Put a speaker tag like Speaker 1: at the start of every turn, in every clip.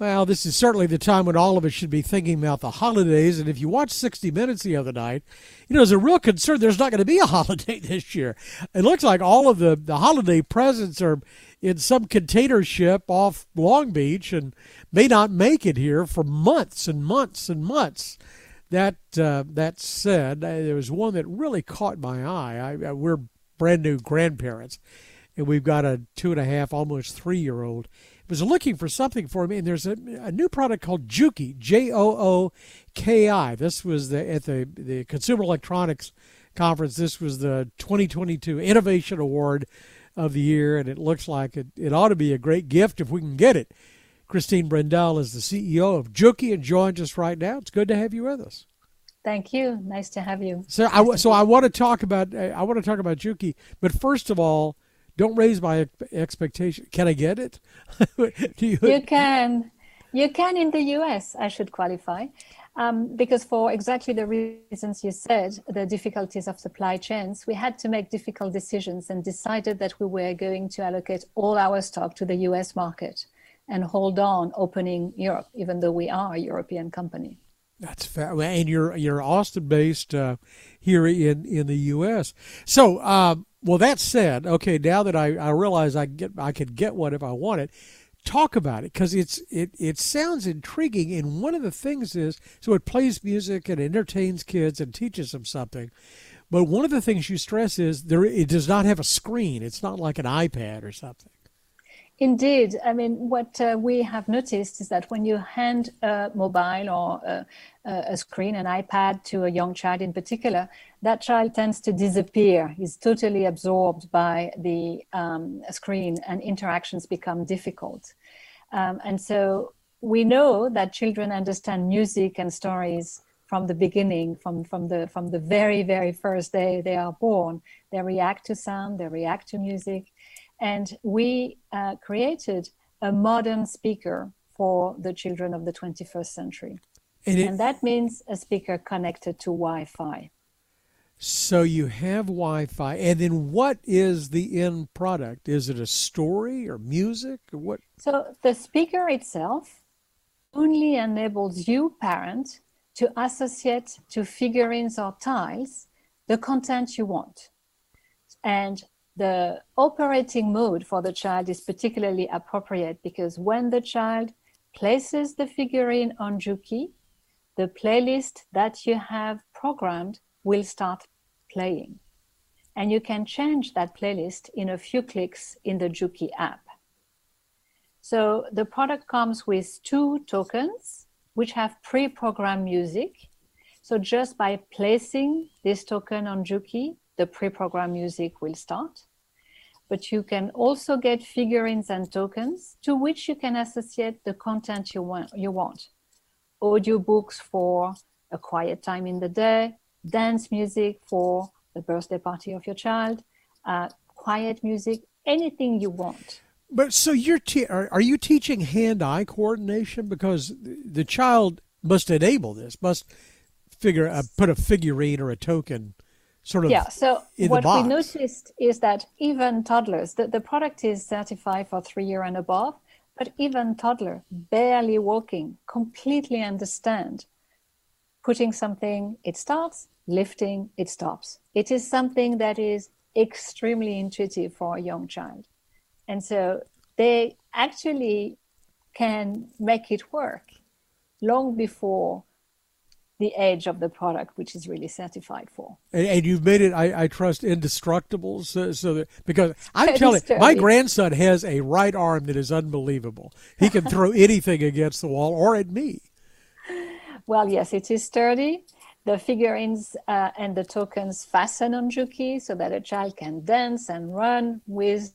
Speaker 1: Well, this is certainly the time when all of us should be thinking about the holidays. And if you watched 60 Minutes the other night, you know, there's a real concern there's not going to be a holiday this year. It looks like all of the, the holiday presents are in some container ship off Long Beach and may not make it here for months and months and months. That uh, that said, uh, there was one that really caught my eye. I, I, we're brand new grandparents, and we've got a two and a half, almost three year old was looking for something for me, and there's a, a new product called Jooki, J O O K I. This was the, at the, the Consumer Electronics Conference. This was the 2022 Innovation Award of the year, and it looks like it, it ought to be a great gift if we can get it. Christine Brendel is the CEO of Jooki and joins us right now. It's good to have you with us.
Speaker 2: Thank you. Nice to have you.
Speaker 1: So
Speaker 2: nice
Speaker 1: I so I want to talk about I want to talk about Jooki, but first of all, don't raise my expectation. Can I get it?
Speaker 2: you... you... can. You can in the US, I should qualify. Um, because for exactly the reasons you said, the difficulties of supply chains, we had to make difficult decisions and decided that we were going to allocate all our stock to the US market and hold on opening Europe, even though we are a European company.
Speaker 1: That's fair. And you're you're Austin based uh, here in in the U.S. So um, well, that said, okay, now that I, I realize I get I could get one if I want it, talk about it because it's it it sounds intriguing. And one of the things is so it plays music and entertains kids and teaches them something. But one of the things you stress is there it does not have a screen. It's not like an iPad or something.
Speaker 2: Indeed. I mean, what uh, we have noticed is that when you hand a mobile or a, a, screen, an iPad to a young child in particular, that child tends to disappear. He's totally absorbed by the um, screen and interactions become difficult. Um, and so we know that children understand music and stories from the beginning, from, from, the, from the very, very first day they are born. They react to sound, they react to music and we uh, created a modern speaker for the children of the 21st century. And, it, and that means a speaker connected to Wi Fi.
Speaker 1: So you have Wi Fi. And then what is the end product? Is it a story or music or what?
Speaker 2: So the speaker itself only enables you, parent, to associate to figurines or tiles the content you want. And the operating mode for the child is particularly appropriate because when the child places the figurine on Jooki, the playlist that you have programmed will start playing. And you can change that playlist in a few clicks in the Jooki app. So the product comes with two tokens which have pre-programmed music. So just by placing this token on Jooki, the pre-programmed music will start. But you can also get figurines and tokens to which you can associate the content you want. You want. Audiobooks for a quiet time in the day, dance music for the birthday party of your child, uh, quiet music, anything you want.
Speaker 1: But so you're te- are, are you teaching hand-eye coordination because the child must enable this, must figure uh, put a figurine or a token sort of
Speaker 2: yeah so what we noticed is that even toddlers the, the product is certified for three year and above but even toddler barely walking completely understand putting something it starts lifting it stops. It is something that is extremely intuitive for a young child. And so they actually can make it work long before the edge of the product, which is really certified for.
Speaker 1: And, and you've made it, I, I trust, indestructible. So, so that because I'm telling you, my grandson has a right arm that is unbelievable. He can throw anything against the wall or at me.
Speaker 2: Well, yes, it is sturdy. The figurines uh, and the tokens fasten on Jooki so that a child can dance and run with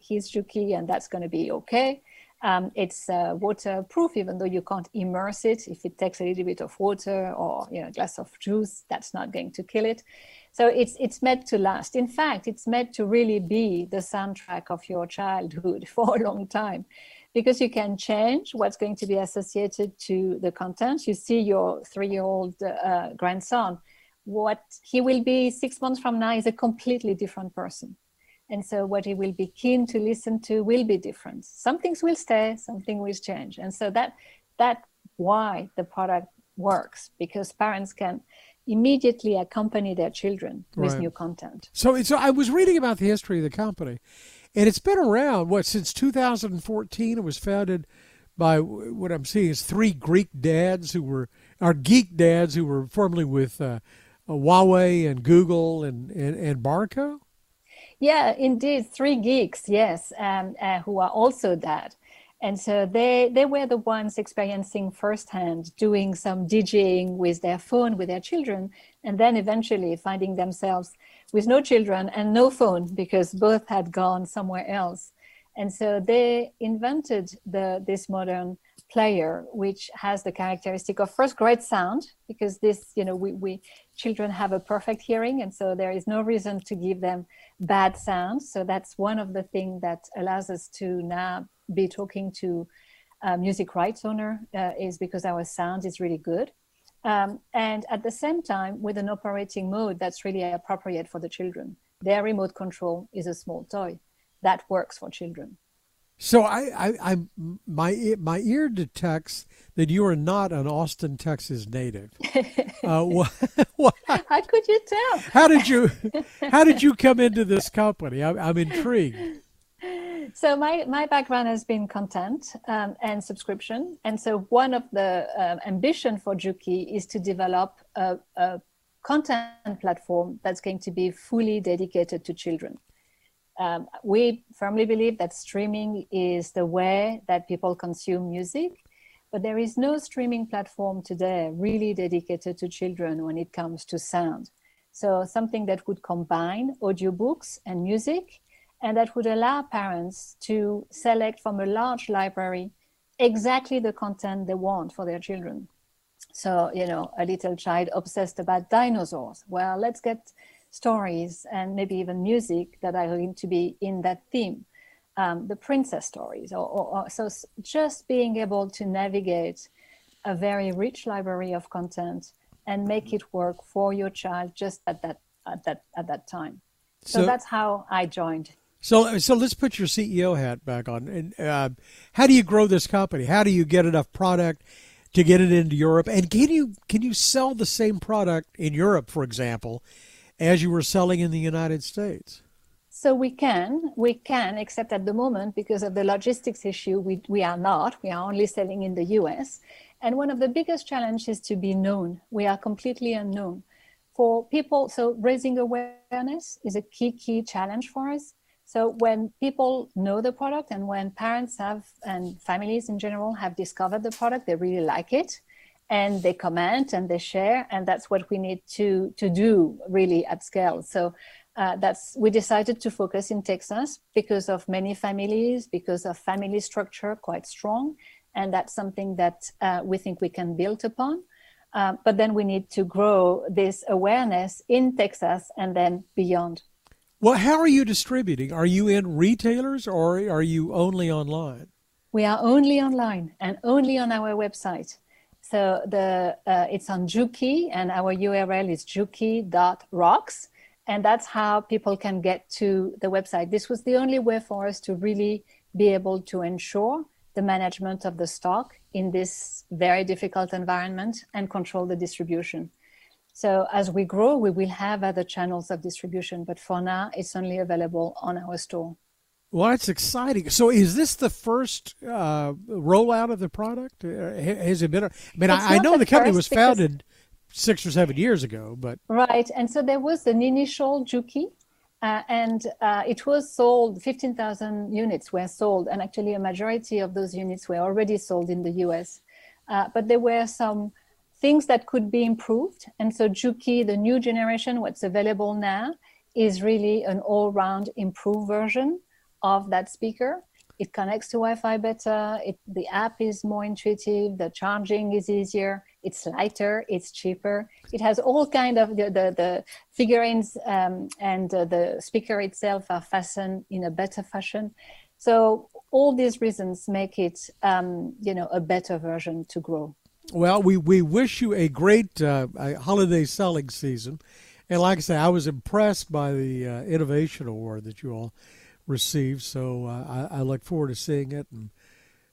Speaker 2: his Jooki, and that's going to be okay. Um, it's uh, waterproof, even though you can't immerse it. If it takes a little bit of water or you know, a glass of juice, that's not going to kill it. So it's it's meant to last. In fact, it's meant to really be the soundtrack of your childhood for a long time, because you can change what's going to be associated to the content. You see your three-year-old uh, grandson, what he will be six months from now is a completely different person And so what he will be keen to listen to will be different. Some things will stay, something will change. And so that that why the product works because parents can immediately accompany their children with right. new content.
Speaker 1: So, so I was reading about the history of the company, and it's been around what since 2014. It was founded by what I'm seeing is three Greek dads who were our geek dads who were formerly with uh, Huawei and Google and and, and Barco.
Speaker 2: Yeah, indeed, three geeks, yes, um, uh, who are also dad. And so they, they were the ones experiencing firsthand doing some DJing with their phone with their children, and then eventually finding themselves with no children and no phone because both had gone somewhere else. And so they invented the, this modern player, which has the characteristic of first great sound, because this, you know, we, we children have a perfect hearing, and so there is no reason to give them bad sound. So that's one of the things that allows us to now be talking to a music rights owner uh, is because our sound is really good. Um, and at the same time, with an operating mode that's really appropriate for the children. Their remote control is a small toy that works for children.
Speaker 1: So I, I, I, my my ear detects that you are not an Austin, Texas native.
Speaker 2: Uh, what, what, how could you tell?
Speaker 1: How did you, how did you come into this company? I'm, I'm intrigued
Speaker 2: so my, my background has been content um, and subscription. And so one of the uh, ambition for Jooki is to develop a, a, content platform that's going to be fully dedicated to children. Um, we firmly believe that streaming is the way that people consume music, but there is no streaming platform today really dedicated to children when it comes to sound. So something that would combine audiobooks and music and that would allow parents to select from a large library exactly the content they want for their children. So, you know, a little child obsessed about dinosaurs. Well, let's get stories and maybe even music that are going to be in that theme. Um, the princess stories. Or, or, or, so just being able to navigate a very rich library of content and make it work for your child just at that at that at that time. So, so that's how I joined
Speaker 1: so, so let's put your CEO hat back on. And uh, how do you grow this company? How do you get enough product to get it into Europe? And can you can you sell the same product in Europe, for example, as you were selling in the United States?
Speaker 2: So we can, we can, except at the moment because of the logistics issue, we we are not. We are only selling in the U.S. And one of the biggest challenges is to be known. We are completely unknown for people. So raising awareness is a key key challenge for us so when people know the product and when parents have and families in general have discovered the product, they really like it and they comment and they share and that's what we need to to do really at scale so uh, that's we decided to focus in texas because of many families because of family structure quite strong and that's something that uh, we think we can build upon uh, but then we need to grow this awareness in texas and then beyond
Speaker 1: well, how are you distributing? Are you in retailers or are you only online?
Speaker 2: We are only online and only on our website. So the uh, it's on Jooki and our URL is jooki.rocks. And that's how people can get to the website. This was the only way for us to really be able to ensure the management of the stock in this very difficult environment and control the distribution. So as we grow, we will have other channels of distribution, but for now, it's only available on our store.
Speaker 1: Well, that's exciting. So, is this the first uh, rollout of the product? Uh, has it been? I mean, I, I, know the, the company was founded six or seven years ago, but
Speaker 2: right. And so there was an initial Jooki, uh, and uh, it was sold. Fifteen thousand units were sold, and actually, a majority of those units were already sold in the U.S. Uh, but there were some things that could be improved. And so Jooki, the new generation, what's available now, is really an all-round improved version of that speaker. It connects to Wi-Fi better. It, the app is more intuitive. The charging is easier. It's lighter. It's cheaper. It has all kind of the the, the figurines um, and uh, the speaker itself are fastened in a better fashion. So all these reasons make it, um, you know, a better version to grow.
Speaker 1: Well, we, we wish you a great uh, holiday selling season. And like I say, I was impressed by the uh, Innovation Award that you all received. So uh, I, I, look forward to seeing it, and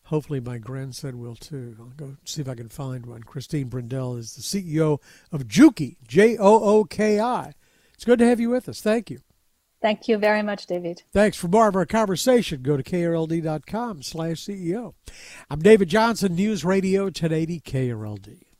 Speaker 1: hopefully my grandson will too. I'll go see if I can find one. Christine Brindell is the CEO of Jooki, J O O K I. It's good to have you with us. Thank you.
Speaker 2: Thank you very much, David.
Speaker 1: Thanks for more of our conversation. Go to krld.com slash CEO. I'm David Johnson, News Radio 1080 KRLD.